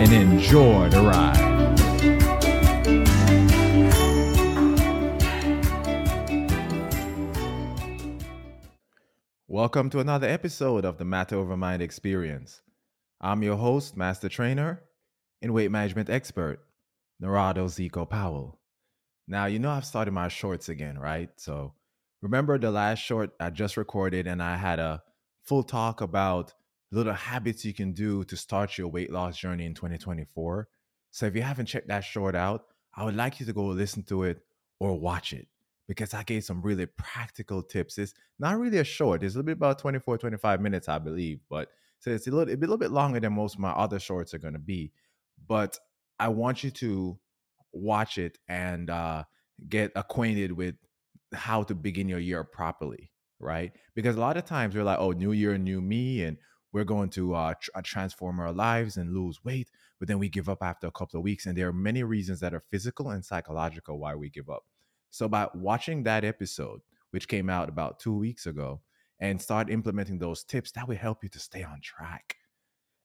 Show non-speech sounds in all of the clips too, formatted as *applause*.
and enjoy the ride. Welcome to another episode of the Matter Over Mind Experience. I'm your host, Master Trainer, and Weight Management Expert, Narado Zeco Powell. Now, you know I've started my shorts again, right? So remember the last short I just recorded and I had a full talk about little habits you can do to start your weight loss journey in 2024. So if you haven't checked that short out, I would like you to go listen to it or watch it because I gave some really practical tips. It's not really a short, it's a little bit about 24, 25 minutes, I believe, but so it's a little, a little bit longer than most of my other shorts are going to be. But I want you to watch it and uh, get acquainted with how to begin your year properly, right? Because a lot of times we're like, oh, new year, new me, and we're going to uh, tr- uh, transform our lives and lose weight, but then we give up after a couple of weeks. And there are many reasons that are physical and psychological why we give up. So by watching that episode, which came out about two weeks ago, and start implementing those tips, that will help you to stay on track.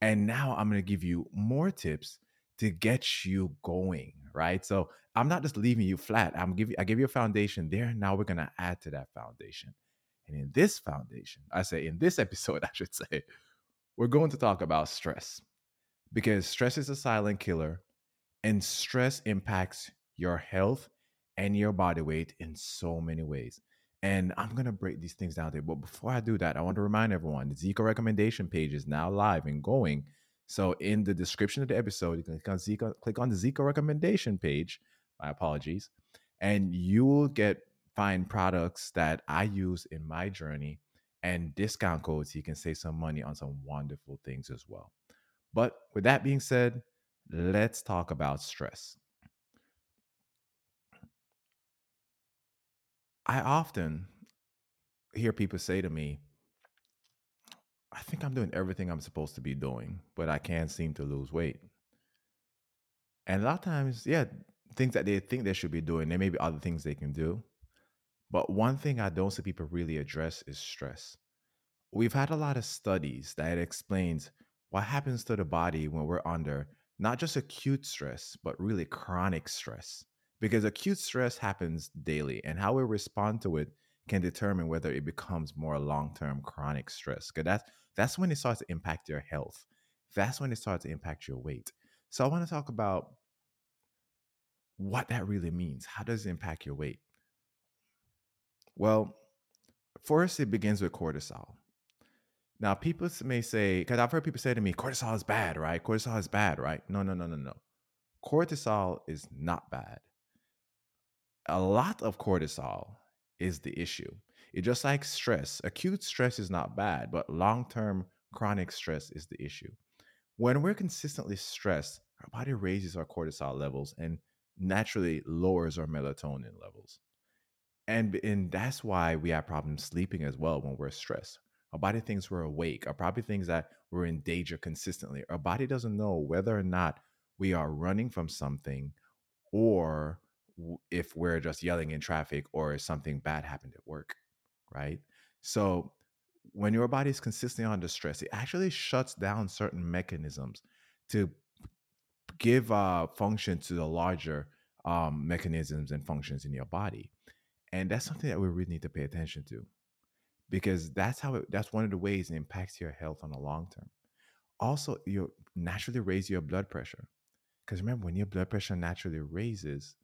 And now I'm going to give you more tips to get you going, right? So I'm not just leaving you flat. I'm you, I give you a foundation there. Now we're going to add to that foundation. And in this foundation, I say in this *laughs* episode, I should say, we're going to talk about stress because stress is a silent killer and stress impacts your health and your body weight in so many ways. And I'm going to break these things down there. But before I do that, I want to remind everyone the Zeco recommendation page is now live and going. So in the description of the episode, you can click on Zeco, click on the Zeco recommendation page. My apologies. And you will get find products that I use in my journey and discount codes. You can save some money on some wonderful things as well. But with that being said, let's talk about stress. I often hear people say to me, I think I'm doing everything I'm supposed to be doing, but I can't seem to lose weight. And a lot of times, yeah, things that they think they should be doing, there may be other things they can do. But one thing I don't see people really address is stress. We've had a lot of studies that explains what happens to the body when we're under not just acute stress, but really chronic stress. Because acute stress happens daily and how we respond to it can determine whether it becomes more long-term chronic stress because that's that's when it starts to impact your health. That's when it starts to impact your weight. So i want to talk about what that really means. How does it impact your weight well first it begins with cortisol now people may say because i've heard people say to me cortisol is bad right cortisol is bad right no no no no no cortisol is not bad a lot of cortisol is the issue. It just like stress. Acute stress is not bad, but long-term chronic stress is the issue. When we're consistently stressed, our body raises our cortisol levels and naturally lowers our melatonin levels. And, and that's why we have problems sleeping as well when we're stressed. Our body thinks we're awake. Our body thinks that we're in danger consistently. Our body doesn't know whether or not we are running from something or if we're just yelling in traffic or something bad happened at work, right? So when your body is consistently under stress, it actually shuts down certain mechanisms to give uh, function to the larger um, mechanisms and functions in your body. And that's something that we really need to pay attention to because that's how it, that's one of the ways it impacts your health on the long term. Also, you naturally raise your blood pressure. Because remember, when your blood pressure naturally raises,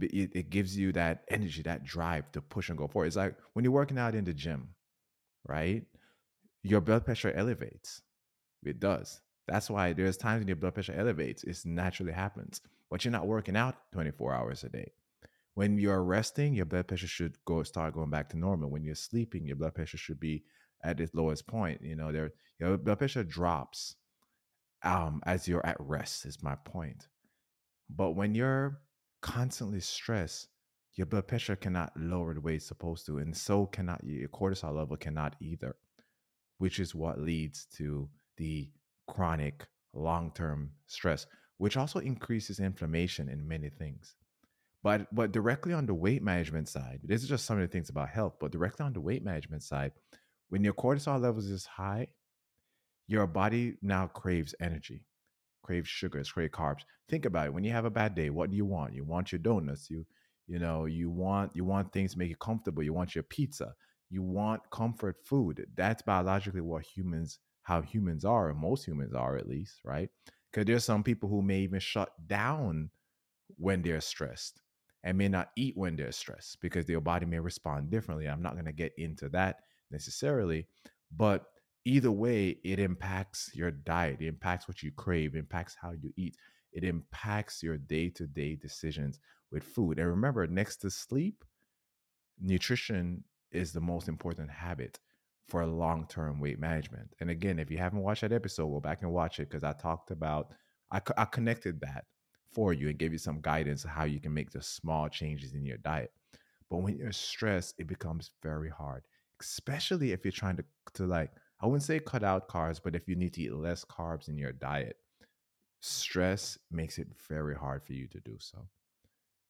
it, it gives you that energy, that drive to push and go forward. It's like when you're working out in the gym, right? Your blood pressure elevates. It does. That's why there's times when your blood pressure elevates. It naturally happens. But you're not working out 24 hours a day. When you're resting, your blood pressure should go start going back to normal. When you're sleeping, your blood pressure should be at its lowest point. You know, there your blood pressure drops um, as you're at rest, is my point. But when you're constantly stressed, your blood pressure cannot lower the way it's supposed to, and so cannot your cortisol level cannot either, which is what leads to the chronic long-term stress, which also increases inflammation in many things. But but directly on the weight management side, this is just some of the things about health, but directly on the weight management side, when your cortisol levels is high, your body now craves energy, craves sugars, craves carbs. Think about it. When you have a bad day, what do you want? You want your donuts. You you know you want you want things to make you comfortable. You want your pizza. You want comfort food. That's biologically what humans how humans are, most humans are at least, right? Because there's some people who may even shut down when they're stressed and may not eat when they're stressed because their body may respond differently. I'm not going to get into that necessarily, but either way, it impacts your diet, it impacts what you crave, impacts how you eat, it impacts your day to day decisions with food. And remember, next to sleep, nutrition is the most important habit for long term weight management. And again, if you haven't watched that episode, go back and watch it because I talked about, I, I connected that for you and gave you some guidance how you can make the small changes in your diet. But when you're stressed, it becomes very hard, especially if you're trying to, to like, I wouldn't say cut out carbs, but if you need to eat less carbs in your diet, stress makes it very hard for you to do so.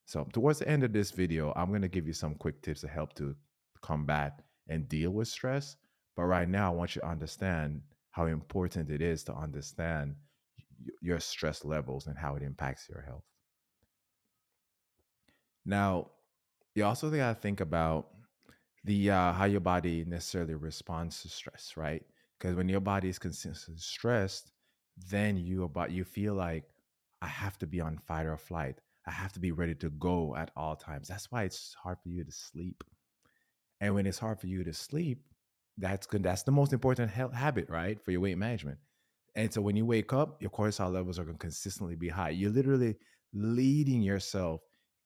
So, towards the end of this video, I'm going to give you some quick tips to help to combat and deal with stress. But right now, I want you to understand how important it is to understand your stress levels and how it impacts your health. Now, you also got to think about the uh, how your body necessarily responds to stress, right? Because when your body is consistently stressed, then you about you feel like I have to be on fight or flight. I have to be ready to go at all times. That's why it's hard for you to sleep. And when it's hard for you to sleep, that's good. That's the most important health habit, right, for your weight management. And so when you wake up, your cortisol levels are going to consistently be high. You're literally leading yourself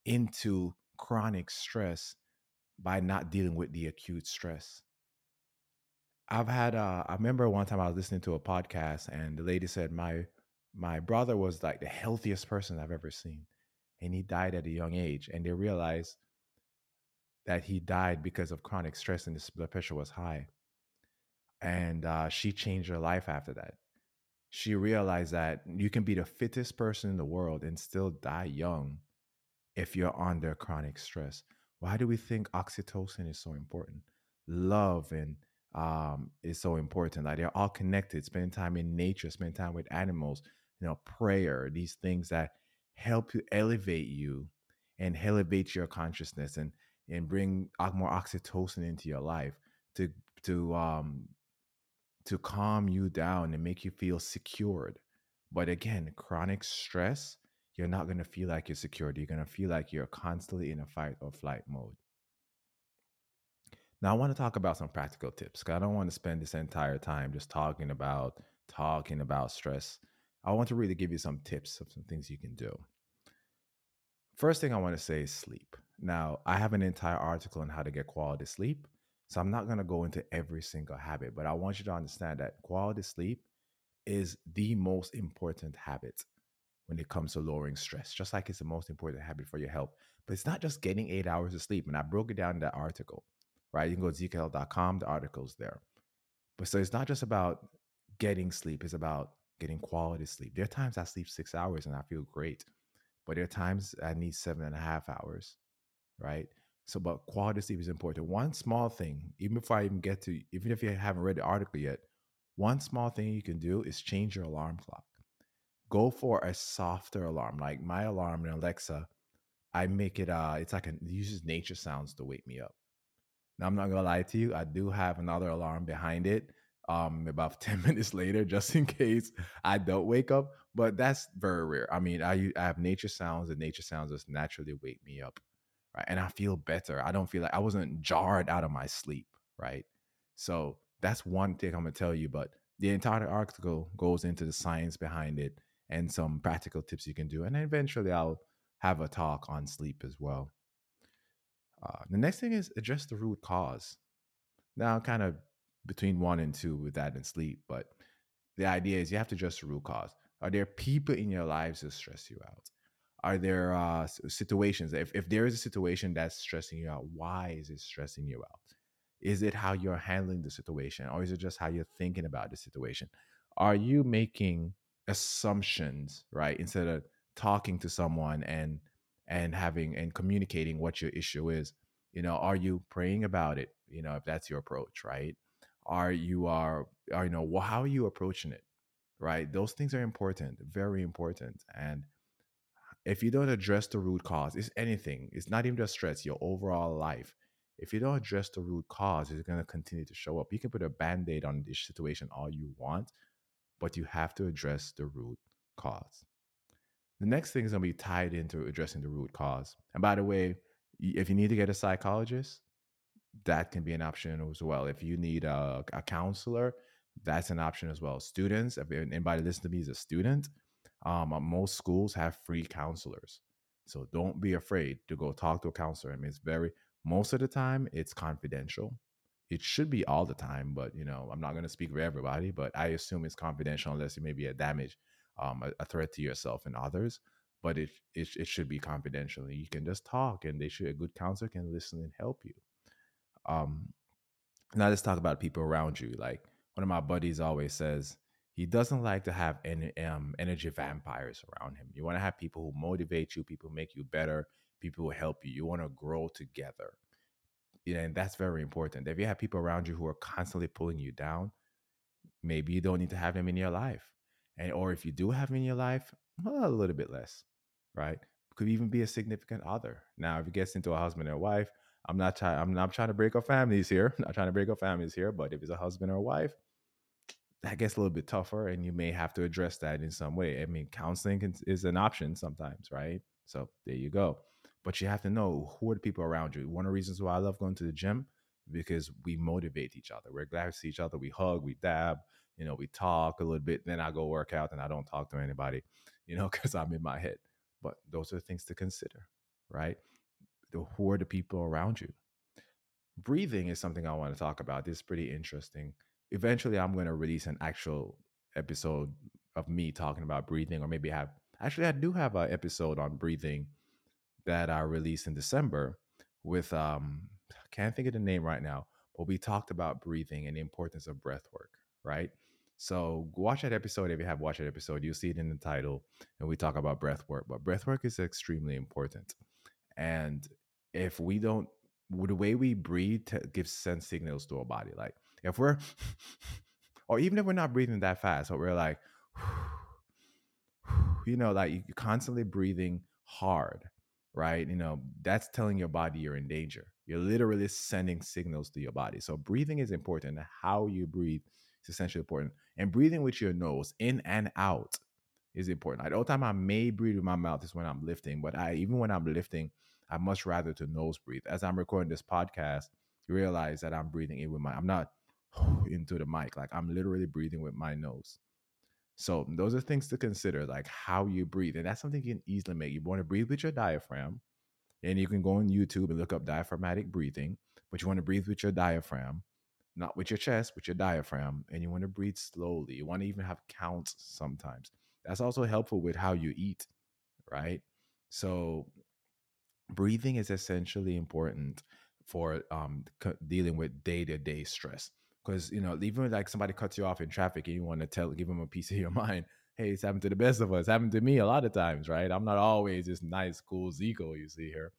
into chronic stress by not dealing with the acute stress. I've had uh, I remember one time I was listening to a podcast and the lady said my my brother was like the healthiest person I've ever seen and he died at a young age and they realized that he died because of chronic stress and his blood pressure was high. And uh, she changed her life after that she realized that you can be the fittest person in the world and still die young if you're under chronic stress. Why do we think oxytocin is so important? Love and um, is so important. Like they're all connected. Spending time in nature, spending time with animals, you know, prayer, these things that help you elevate you and elevate your consciousness and and bring more oxytocin into your life to to um to calm you down and make you feel secured. But again, chronic stress, you're not going to feel like you're secured. You're going to feel like you're constantly in a fight or flight mode. Now, I want to talk about some practical tips because I don't want to spend this entire time just talking about talking about stress. I want to really give you some tips of some things you can do. First thing I want to say is sleep. Now, I have an entire article on how to get quality sleep. So I'm not going to go into every single habit, but I want you to understand that quality sleep is the most important habit when it comes to lowering stress, just like it's the most important habit for your health. But it's not just getting eight hours of sleep. And I broke it down in that article, right? You can go to zecohealth.com, the article's there. But so it's not just about getting sleep, it's about getting quality sleep. There are times I sleep six hours and I feel great, but there are times I need seven and a half hours, right? So, but quality sleep is important. One small thing, even before I even get to, even if you haven't read the article yet, one small thing you can do is change your alarm clock. Go for a softer alarm. Like my alarm in Alexa, I make it. Uh, it's like a, it uses nature sounds to wake me up. Now I'm not gonna lie to you. I do have another alarm behind it. Um, about *laughs* ten minutes later, just in case I don't wake up. But that's very rare. I mean, I I have nature sounds, and nature sounds just naturally wake me up right? And I feel better. I don't feel like I wasn't jarred out of my sleep, right? So that's one thing I'm gonna tell you. But the entire article goes into the science behind it and some practical tips you can do. And eventually I'll have a talk on sleep as well. Uh, the next thing is address the root cause. Now, kind of between one and two with that and sleep, but the idea is you have to address the root cause. Are there people in your lives that stress you out? Are there uh, situations? If, if there is a situation that's stressing you out, why is it stressing you out? Is it how you're handling the situation, or is it just how you're thinking about the situation? Are you making assumptions, right, instead of talking to someone and and having and communicating what your issue is? You know, are you praying about it? You know, if that's your approach, right? Are you are, are you know, well, how are you approaching it? Right? Those things are important, very important, and if you don't address the root cause, it's anything. It's not even just stress, your overall life. If you don't address the root cause, it's going to continue to show up. You can put a band aid on this situation all you want, but you have to address the root cause. The next thing is going to be tied into addressing the root cause. And by the way, if you need to get a psychologist, that can be an option as well. If you need a, a counselor, that's an option as well. Students, if anybody listening to me is a student, um, uh, most schools have free counselors. So don't be afraid to go talk to a counselor. I mean, it's very, most of the time, it's confidential. It should be all the time, but you know, I'm not going to speak for everybody, but I assume it's confidential unless it may be a damage, um, a, a threat to yourself and others. But it, it it should be confidential. You can just talk, and they should a good counselor can listen and help you. Um, now let's talk about people around you. Like one of my buddies always says, he doesn't like to have any um, energy vampires around him. You want to have people who motivate you, people who make you better, people who help you. You want to grow together. Yeah, and that's very important. If you have people around you who are constantly pulling you down, maybe you don't need to have them in your life. And or if you do have them in your life, well, a little bit less, right? Could even be a significant other. Now, if it gets into a husband or wife, I'm not trying. I'm not trying to break up families here. *laughs* I'm not trying to break up families here. But if it's a husband or a wife, that gets a little bit tougher and you may have to address that in some way. I mean, counseling is an option sometimes, right? So there you go. But you have to know who are the people around you. One of the reasons why I love going to the gym because we motivate each other. We're glad to see each other. We hug, we dab, you know, we talk a little bit. Then I go work out and I don't talk to anybody, *laughs* you know, because I'm in my head. But those are things to consider, right? The, who are the people around you? Breathing is something I want to talk about. This is pretty interesting eventually I'm going to release an actual episode of me talking about breathing, or maybe have actually I do have an episode on breathing that I released in December with um I can't think of the name right now, but we talked about breathing and the importance of breath work, right? So watch that episode if you have watched that episode. You'll see it in the title, and we talk about breath work. But breath work is extremely important, and if we don't, the way we breathe gives sense signals to our body. Like if we're, *laughs* or even if we're not breathing that fast, but we're like, *sighs* you know, like you're constantly breathing hard, right? You know, that's telling your body you're in danger. You're literally sending signals to your body. So breathing is important. How you breathe is essentially important. And breathing with your nose in and out is important. The only time I may breathe with my mouth is when I'm lifting, but I even when I'm lifting, I much rather to nose breathe. As I'm recording this podcast, you realize that I'm breathing in with my I'm not *sighs* into the mic. Like I'm literally breathing with my nose. So those are things to consider, like how you breathe. And that's something you can easily make. You want to breathe with your diaphragm. And you can go on YouTube and look up diaphragmatic breathing, but you want to breathe with your diaphragm, not with your chest, with your diaphragm. And you want to breathe slowly. You want to even have counts sometimes. That's also helpful with how you eat, right? So breathing is essentially important for um, dealing with day to day stress because you know even like somebody cuts you off in traffic and you want to tell give them a piece of your *laughs* mind hey it's happened to the best of us it's happened to me a lot of times right? I'm not always this nice cool Zeco you see here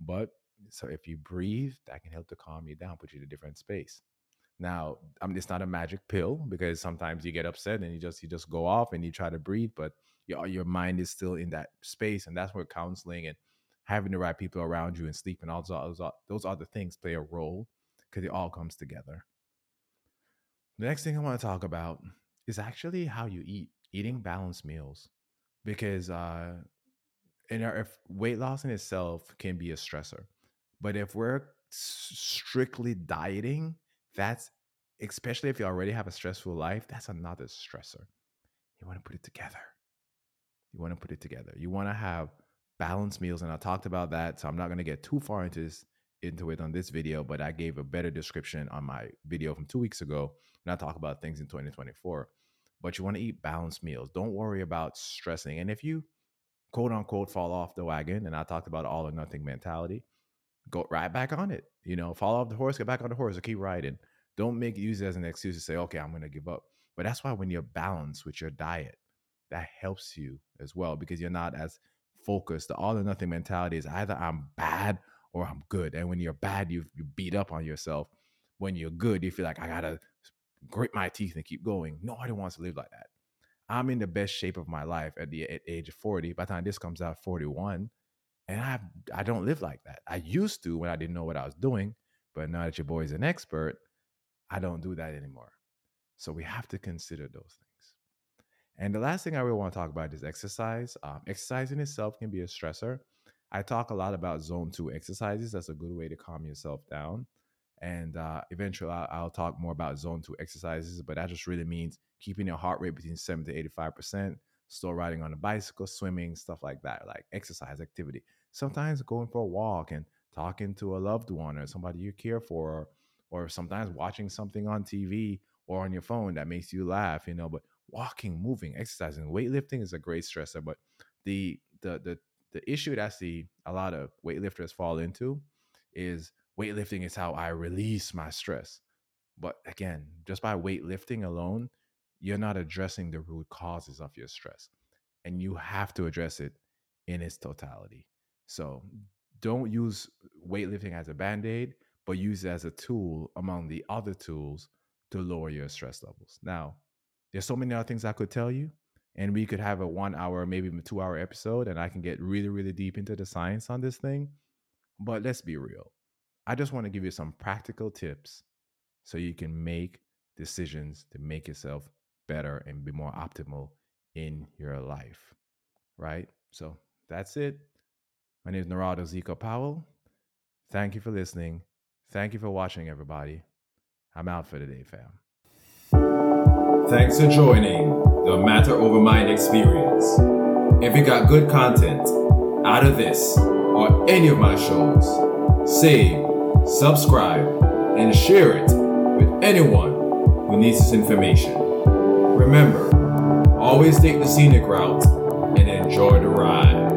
but so if you breathe that can help to calm you down put you in a different space. Now i mean it's not a magic pill because sometimes you get upset and you just you just go off and you try to breathe but your, your mind is still in that space and that's where counseling and having the right people around you and sleep and all those, those other things play a role because it all comes together the next thing I want to talk about is actually how you eat, eating balanced meals, because uh, in our, if weight loss in itself can be a stressor, but if we're strictly dieting, that's especially if you already have a stressful life, that's another stressor. You want to put it together. You want to put it together. You want to have balanced meals, and I talked about that, so I'm not going to get too far into this into it on this video, but I gave a better description on my video from two weeks ago when I talk about things in 2024. but you want to eat balanced meals. Don't worry about stressing. And if you quote unquote fall off the wagon, and I talked about all or nothing mentality, go right back on it. You know, fall off the horse, get back on the horse, or keep riding. Don't make use as an excuse to say, okay, I'm going to give up. But that's why when you're balanced with your diet, that helps you as well because you're not as focused. The all or nothing mentality is either I'm bad or I'm good. And when you're bad, you you beat up on yourself. When you're good, you feel like I gotta grit my teeth and keep going. Nobody wants to live like that. I'm in the best shape of my life at the at age of 40. By the time this comes out, 41, and I I don't live like that. I used to when I didn't know what I was doing, but now that your boy's an expert, I don't do that anymore. So we have to consider those things. And the last thing I really want to talk about is exercise. Um, exercise in itself can be a stressor. I talk a lot about zone two exercises. That's a good way to calm yourself down. And uh, eventually, I'll, I'll, talk more about zone two exercises, but that just really means keeping your heart rate between 70 to 85%, still riding on a bicycle, swimming, stuff like that, like exercise activity. Sometimes going for a walk and talking to a loved one or somebody you care for, or, or sometimes watching something on TV or on your phone that makes you laugh, you know. But walking, moving, exercising, weightlifting is a great stressor. But the the the the issue that I see a lot of weightlifters fall into is weightlifting is how I release my stress. But again, just by weightlifting alone, you're not addressing the root causes of your stress. And you have to address it in its totality. So don't use weightlifting as a band aid, but use it as a tool among the other tools to lower your stress levels. Now, there's so many other things I could tell you, and we could have a one hour, maybe even two hour episode, and I can get really, really deep into the science on this thing. But let's be real. I just want to give you some practical tips so you can make decisions to make yourself better and be more optimal in your life. Right? So that's it. My name is Narado Zeco Powell. Thank you for listening. Thank you for watching, everybody. I'm out for today, fam. Thanks for joining the Matter Over Mind experience. If you got good content out of this or any of my shows, save, subscribe, and share it with anyone who needs this information. Remember, always take the scenic route and enjoy the ride.